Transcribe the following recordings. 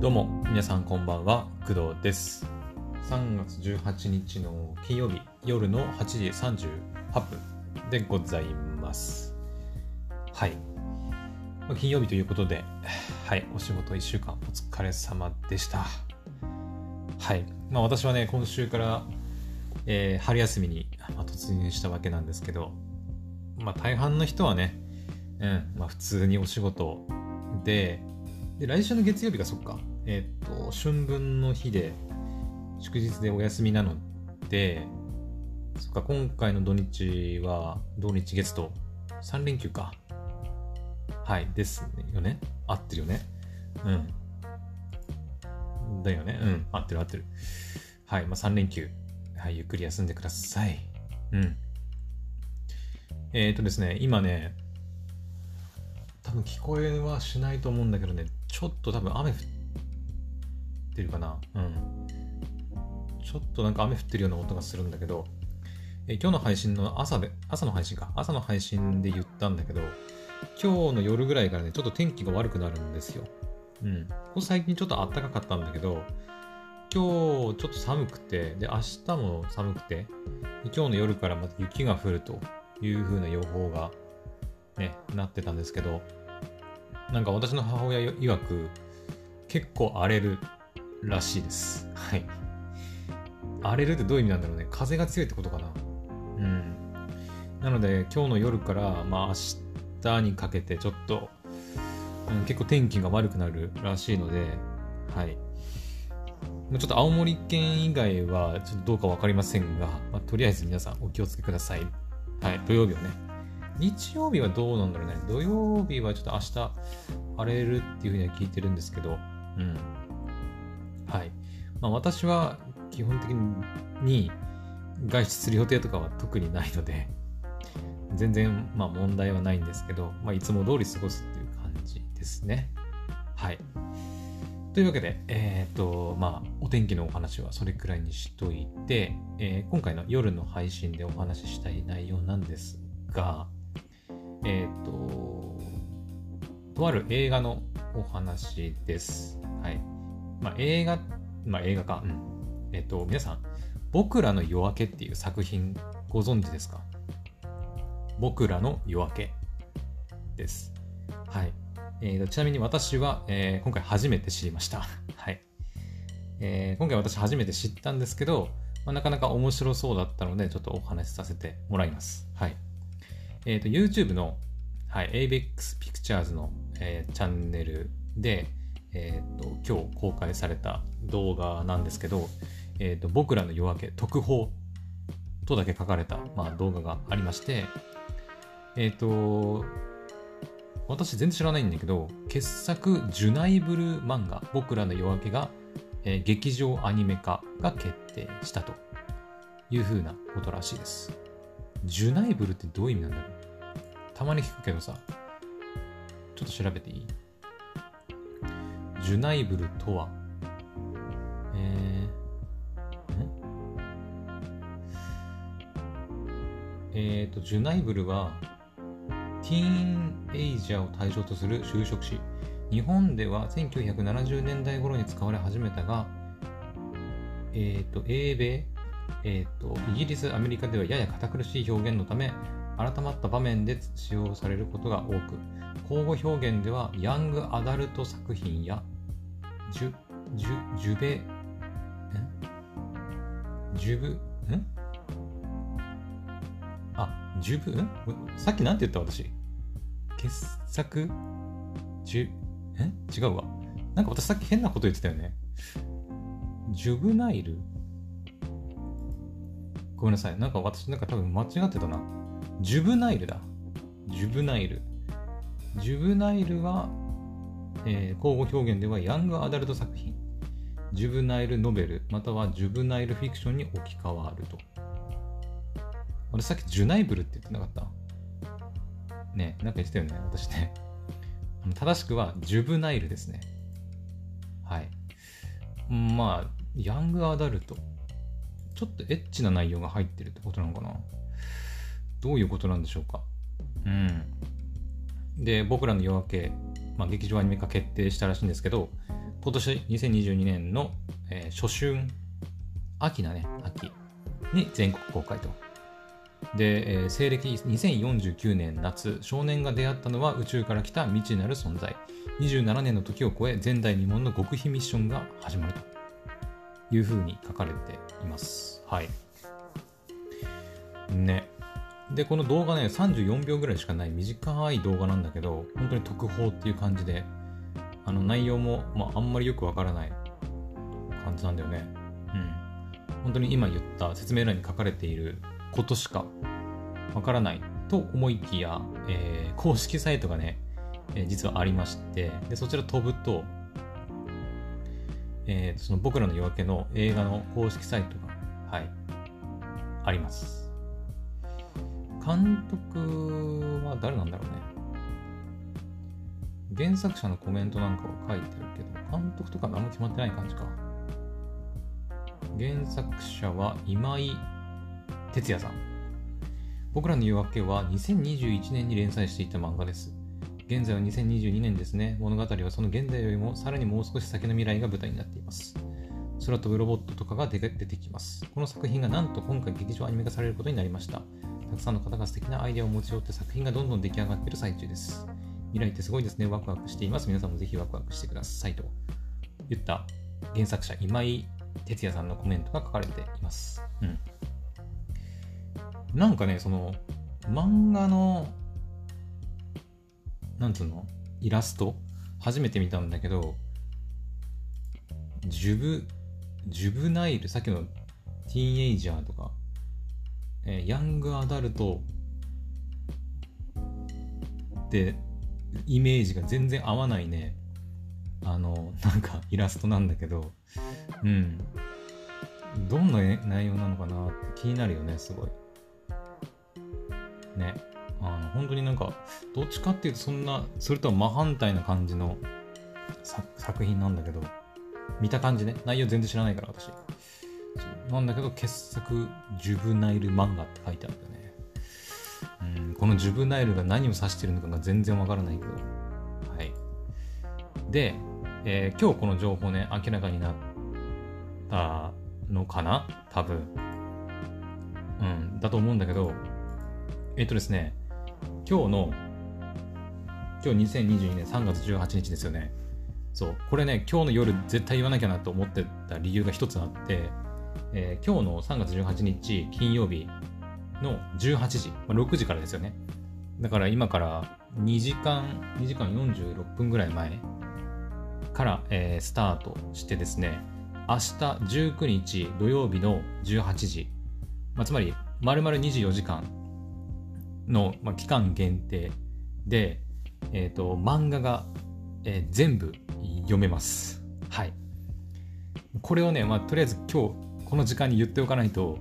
どうも皆さんこんばんは工藤です。3月18日の金曜日夜の8時38分でございます。はい。金曜日ということではい。お仕事1週間お疲れ様でした。はい。まあ私はね今週からえー、春休みに、まあ、突入したわけなんですけど、まあ、大半の人はね、うん。まあ、普通にお仕事でで来週の月曜日がそっか。えっ、と、春分の日で、祝日でお休みなので、そっか、今回の土日は、土日月と3連休か。はい、ですよね。合ってるよね。うん。だよね。うん、合ってる合ってる。はい、まあ3連休。はい、ゆっくり休んでください。うん。えっ、ー、とですね、今ね、多分聞こえはしないと思うんだけどね、ちょっと多分雨降ってってるかなうん。ちょっとなんか雨降ってるような音がするんだけど、え今日の配信の朝で、朝の配信か。朝の配信で言ったんだけど、今日の夜ぐらいからね、ちょっと天気が悪くなるんですよ。うん。ここ最近ちょっと暖かかったんだけど、今日ちょっと寒くて、で、明日も寒くて、今日の夜からまた雪が降るという風な予報がね、なってたんですけど、なんか私の母親曰く、結構荒れるらしいです。はい。荒れるってどういう意味なんだろうね。風が強いってことかな。うん。なので、今日の夜から、まあ明日にかけてちょっと、うん、結構天気が悪くなるらしいので、はい。ちょっと青森県以外はちょっとどうか分かりませんが、まあ、とりあえず皆さんお気をつけください。はい、土曜日はね。日曜日はどうなんだろうね。土曜日はちょっと明日荒れるっていうふうには聞いてるんですけど、うん。はい。まあ、私は基本的に外出する予定とかは特にないので、全然まあ問題はないんですけど、まあ、いつも通り過ごすっていう感じですね。はい。というわけで、えっ、ー、と、まあ、お天気のお話はそれくらいにしといて、えー、今回の夜の配信でお話ししたい内容なんですが、えっ、ー、と、とある映画のお話です。はい。まあ、映画、まあ、映画か。うん。えっと、皆さん、僕らの夜明けっていう作品ご存知ですか？僕らの夜明けです。はい。えー、ちなみに私は、えー、今回初めて知りました。はい。えー、今回私初めて知ったんですけど、まあ、なかなか面白そうだったので、ちょっとお話しさせてもらいます。はい。えっ、ー、と、YouTube の、はい、ABEX Pictures の、えー、チャンネルで、えーと、今日公開された動画なんですけど、えーと、僕らの夜明け特報とだけ書かれた、まあ、動画がありまして、えっ、ー、と、私全然知らないんだけど、傑作ジュナイブル漫画、僕らの夜明けが、えー、劇場アニメ化が決定したというふうなことらしいです。ジュナイブルってどういう意味なんだろう？たまに聞くけどさ、ちょっと調べていい？ジュナイブルとは、えー、えーと、ジュナイブルは、ティーンエイジャーを対象とする就職詞。日本では1970年代頃に使われ始めたが、えっ、ー、と、英米、えっ、と、イギリス、アメリカではやや堅苦しい表現のため、改まった場面で使用されることが多く、交互表現ではヤングアダルト作品やジュ、ジュ、ジュベ、んジュブ、んあ、ジュブ、んさっきなんて言った私？傑作？ジュ、え？違うわ。なんか私さっき変なこと言ってたよね。ジュブナイル？ごめんなさい。なんか私なんか多分間違ってたな。ジュブナイルだ。ジュブナイル。ジュブナイルは、えー、交互表現ではヤングアダルト作品、ジュブナイルノベル、またはジュブナイルフィクションに置き換わると。俺さっきジュナイブルって言ってなかった？ねなんか言ってたよね、私ね。正しくはジュブナイルですね。はい。まあ、ヤングアダルト。ちょっとエッチな内容が入ってるってことなのかな？どういうことなんでしょうか？うん。で、僕らの夜明け、まあ、劇場アニメ化決定したらしいんですけど、今年2022年の、えー、初春、秋だね、秋に全国公開と。で、えー、西暦2049年夏、少年が出会ったのは宇宙から来た未知なる存在。27年の時を超え、前代未聞の極秘ミッションが始まるというふうに書かれています。はい。ね。で、この動画ね、34秒ぐらいしかない短い動画なんだけど、本当に特報っていう感じで、あの内容も、まあ、あんまりよくわからない感じなんだよね。うん。本当に今言った説明欄に書かれていることしかわからないと思いきや、えー、公式サイトがね、えー、実はありまして、でそちら飛ぶと、えー、その僕らの夜明けの映画の公式サイトが、はい、あります。監督は誰なんだろうね。原作者のコメントなんかを書いてるけど、監督とかあんま決まってない感じか。原作者は今井哲也さん。僕らの夜明けは2021年に連載していた漫画です。現在は2022年ですね。物語はその現在よりもさらにもう少し先の未来が舞台になっています。空飛ぶロボットとかが出てきます。この作品がなんと今回劇場アニメ化されることになりました。たくさんの方が素敵なアイデアを持ち寄って作品がどんどん出来上がっている最中です。未来ってすごいですね。ワクワクしています。皆さんもぜひワクワクしてくださいと言った原作者今井哲也さんのコメントが書かれています。うん。なんかね、その、漫画の、なんつうの？イラスト？初めて見たんだけど、ジュブ、ジュブナイル、さっきのティーンエイジャーとか、えー、ヤングアダルトってイメージが全然合わないね、あの、なんかイラストなんだけど、うん。どんな内容なのかなって気になるよね、すごい。ね。あの、本当になんか、どっちかっていうとそんな、それとは真反対な感じの作品なんだけど、見た感じね、内容全然知らないから私。なんだけど、傑作ジュブナイル漫画って書いてあるんだよね。うん、このジュブナイルが何を指してるのかが全然わからないけど。はい。で、えー、今日この情報ね、明らかになったのかな？多分。うん、だと思うんだけど、えっとですね、今日の、今日2022年3月18日ですよね。そう、これね、今日の夜絶対言わなきゃなと思ってた理由が一つあって、えー、今日の3月18日金曜日の18時、まあ、6時からですよね。だから今から2時間、2時間46分ぐらい前から、えー、スタートしてですね、明日19日土曜日の18時、まあ、つまり丸々24時間の、まあ、期間限定で、えっ、ー、と、漫画が、えー、全部読めます。はい。これをね、まあ、とりあえず今日、この時間に言っておかないと、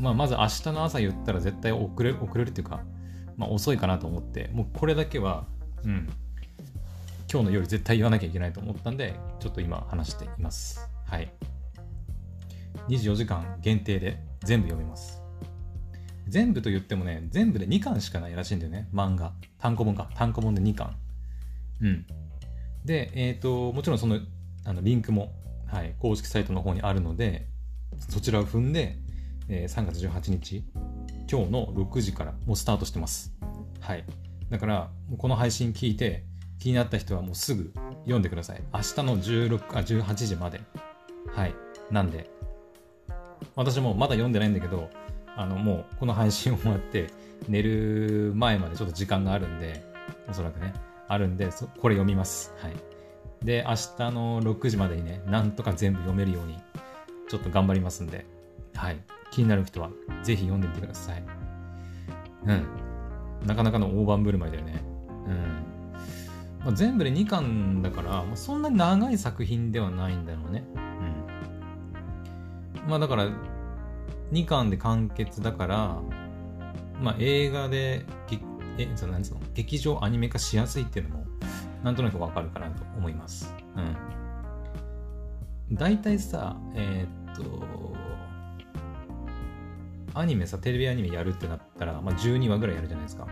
まあ、まず明日の朝言ったら絶対遅れ遅れるっていうか、まあ、遅いかなと思って、もうこれだけは、うん、今日の夜絶対言わなきゃいけないと思ったんで、ちょっと今話しています。はい。24時間限定で全部読めます。全部と言ってもね、全部で2巻しかないらしいんだよね。漫画。単行本か。単行本で2巻。うん。で、えっ、ー、と、もちろんその、あの、リンクも、はい、公式サイトの方にあるので、そちらを踏んで、えー、3月18日、今日の6時からもうスタートしてます。はい。だから、この配信聞いて、気になった人はもうすぐ読んでください。明日の16あ18時まで。はい。なんで、私もまだ読んでないんだけど、あのもうこの配信をもらって寝る前までちょっと時間があるんでおそらくねあるんでこれ読みますはいで明日の6時までにねなんとか全部読めるようにちょっと頑張りますんで。はい。気になる人はぜひ読んでみてください。うん。なかなかの大盤振る舞いだよね。うん。まあ、全部で2巻だから、まあ、そんなに長い作品ではないんだろうね。うん。まあだから、2巻で完結だから、まあ、映画でえそなんつうの？劇場アニメ化しやすいっていうのもなんとなくわかるかなと思います。うん。大体さ、えー、っと、アニメさ、テレビアニメやるってなったら、まあ、12話ぐらいやるじゃないですか。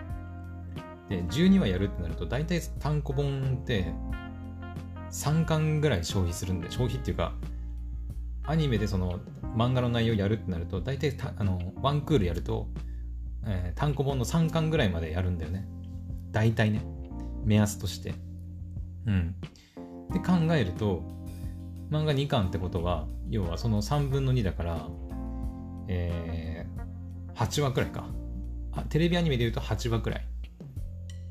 で、12話やるってなると、大体単行本って3巻ぐらい消費するんで、消費っていうか、アニメでその漫画の内容やるってなると、大体たあのワンクールやると、えー、単行本の3巻ぐらいまでやるんだよね。大体ね。目安として。うん。で考えると、漫画2巻ってことは、要はその3分の2だから、えー、8話くらいかあ。テレビアニメで言うと8話くらい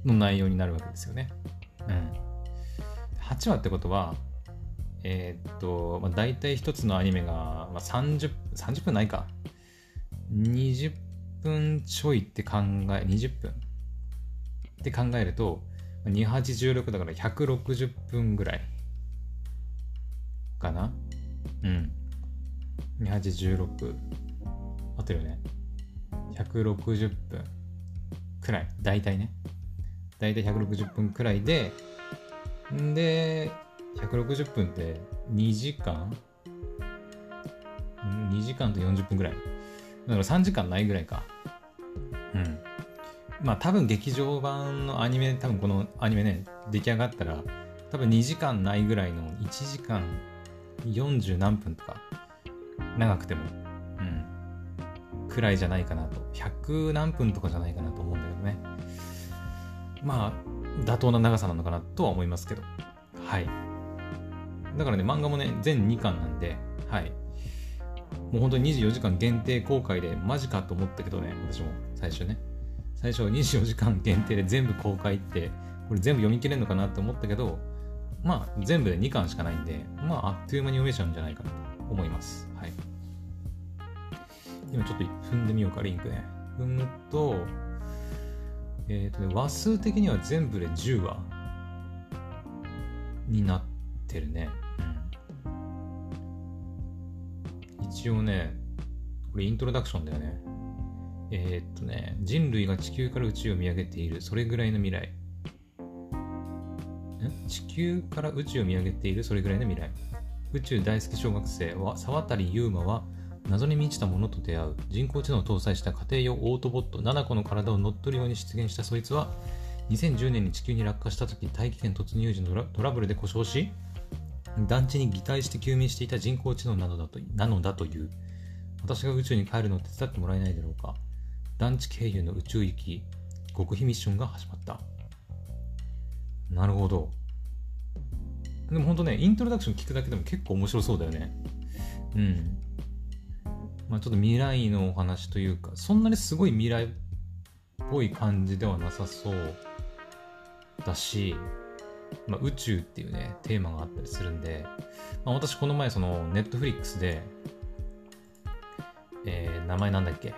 の内容になるわけですよね。うん。8話ってことは、えー、っと、まあ、大体一つのアニメが、まあ、30, 30分ないか。20分ちょいって考え、20分って考えると、2816だから160分ぐらいかなうん。2816。合ってるよね。160分くらい。大体ね。大体160分くらいで、んで、160分って2時間 ?2 時間と40分ぐらい。だから3時間ないぐらいか。うん。まあ多分劇場版のアニメ、多分このアニメね、出来上がったら、多分2時間ないぐらいの1時間40何分とか、長くても、うん、くらいじゃないかなと。100何分とかじゃないかなと思うんだけどね。まあ、妥当な長さなのかなとは思いますけど。はい。だからね、漫画もね、全2巻なんで、はい。もう本当に24時間限定公開で、マジかと思ったけどね、私も最初ね。最初24時間限定で全部公開って、これ全部読み切れるのかなって思ったけど、まあ、全部で2巻しかないんで、まあ、あっという間に読めちゃうんじゃないかなと思います。はい。今ちょっと踏んでみようか、リンクね。踏むと、えっ、ー、とね、話数的には全部で10話になってるね。うん、一応ね、これイントロダクションだよね。えー、っとね、人類が地球から宇宙を見上げている、それぐらいの未来。地球から宇宙を見上げている、それぐらいの未来。宇宙大好き小学生は沢渡優馬は謎に満ちたものと出会う。人工知能を搭載した家庭用オートボット7個の体を乗っ取るように出現した。そいつは2010年に地球に落下した時大気圏突入時のトラブルで故障し団地に擬態して休眠していた人工知能なのだとなのだという。私が宇宙に帰るのを手伝ってもらえないだろうか。団地経由の宇宙行き極秘ミッションが始まった。なるほど。でも本当ねイントロダクション聞くだけでも結構面白そうだよね。うん。まあ、ちょっと未来のお話というか、そんなにすごい未来っぽい感じではなさそうだし、まあ、宇宙っていうね、テーマがあったりするんで、まあ、私この前そのネットフリックスで、えー、名前なんだっけ？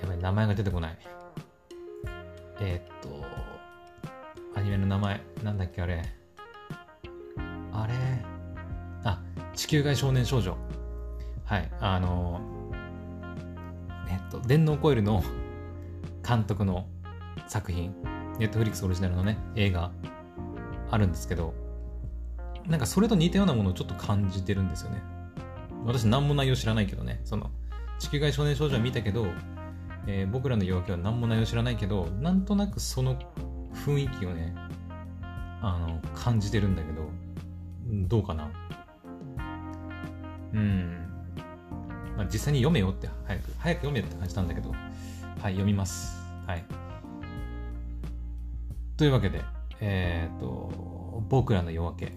やばい、名前が出てこない。えー、っと、アニメの名前、なんだっけあれ。あれ？あ、地球外少年少女。はい、あの、えっと、電脳コイルの監督の作品、ネットフリックスオリジナルのね、映画あるんですけど、なんかそれと似たようなものをちょっと感じてるんですよね。私何も内容知らないけどね、その、地球外少年少女は見たけど、えー、僕らの夜明けは何も内容知らないけど、なんとなくその雰囲気をね、あの、感じてるんだけど、どうかなうん。まあ、実際に読めよって早く、早く読めって感じなんだけど、はい、読みます。はい。というわけで、えっ、と、僕らの夜明け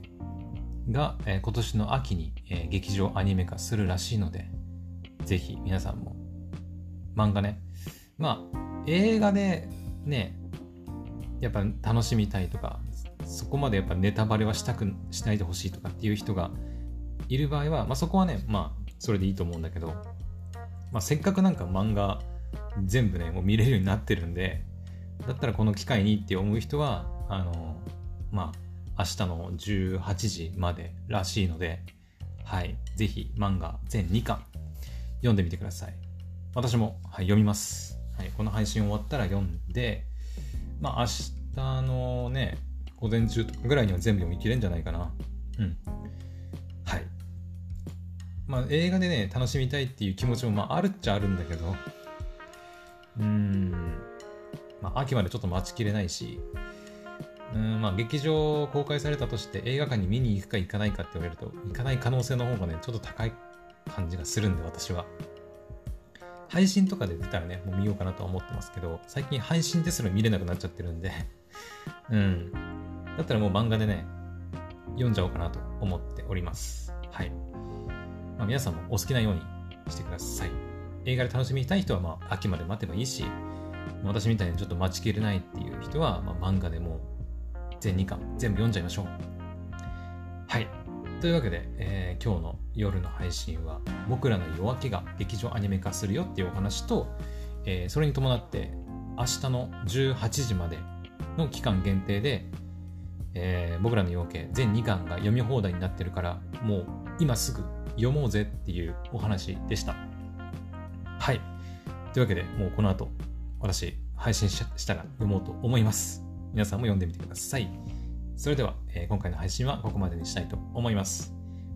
が、えー、今年の秋に、えー、劇場アニメ化するらしいので、ぜひ皆さんも、漫画ね、まあ、映画でね、やっぱ楽しみたいとか、そこまでやっぱネタバレはしたくしないでほしいとかっていう人がいる場合は、まあ、そこはね、まあ、それでいいと思うんだけど、まあ、せっかくなんか漫画全部ね、もう見れるようになってるんで、だったらこの機会にって思う人は、あの、まあ、明日の18時までらしいので、はい、ぜひ漫画全2巻読んでみてください。私も、はい、読みます。この配信終わったら読んで、まあ明日のね、午前中とかぐらいには全部読み切れるんじゃないかな。うん。はい。まあ、映画でね、楽しみたいっていう気持ちも、まあ、あるっちゃあるんだけど、うーん、まあ、秋までちょっと待ちきれないし、うんまあ劇場公開されたとして映画館に見に行くか行かないかって言われると行かない可能性の方がねちょっと高い感じがするんで私は。配信とかで出たらねもう見ようかなとは思ってますけど最近配信ですら見れなくなっちゃってるんで。うん。だったらもう漫画でね読んじゃおうかなと思っております。はい、まあ、皆さんもお好きなようにしてください。映画で楽しみたい人はまあ秋まで待てばいいし私みたいにちょっと待ちきれないっていう人は、まあ、漫画でも全2巻全部読んじゃいましょう。はい。というわけで、えー、今日の夜の配信は僕らの夜明けが劇場アニメ化するよっていうお話と、えー、それに伴って明日の18時までの期間限定で、えー、僕らの夜明け全2巻が読み放題になってるからもう今すぐ読もうぜっていうお話でした。はい。というわけでもうこの後私配信したら読もうと思います。皆さんも読んでみてください。それでは、えー、今回の配信はここまでにしたいと思います。